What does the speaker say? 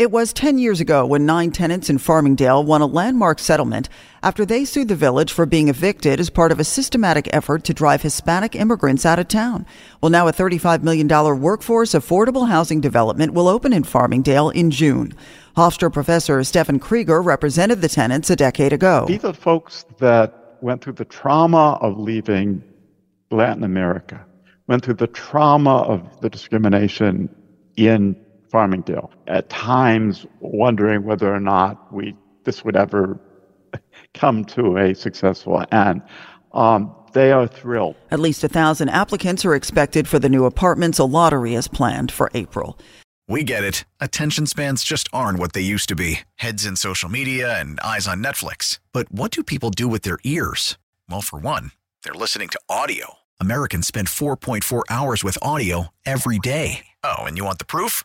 It was 10 years ago when nine tenants in Farmingdale won a landmark settlement after they sued the village for being evicted as part of a systematic effort to drive Hispanic immigrants out of town. Well, now a $35 million workforce affordable housing development will open in Farmingdale in June. Hofstra professor Stefan Krieger represented the tenants a decade ago. These are folks that went through the trauma of leaving Latin America, went through the trauma of the discrimination in Farmingdale. At times, wondering whether or not we this would ever come to a successful end. Um, they are thrilled. At least a thousand applicants are expected for the new apartments. A lottery is planned for April. We get it. Attention spans just aren't what they used to be heads in social media and eyes on Netflix. But what do people do with their ears? Well, for one, they're listening to audio. Americans spend 4.4 hours with audio every day. Oh, and you want the proof?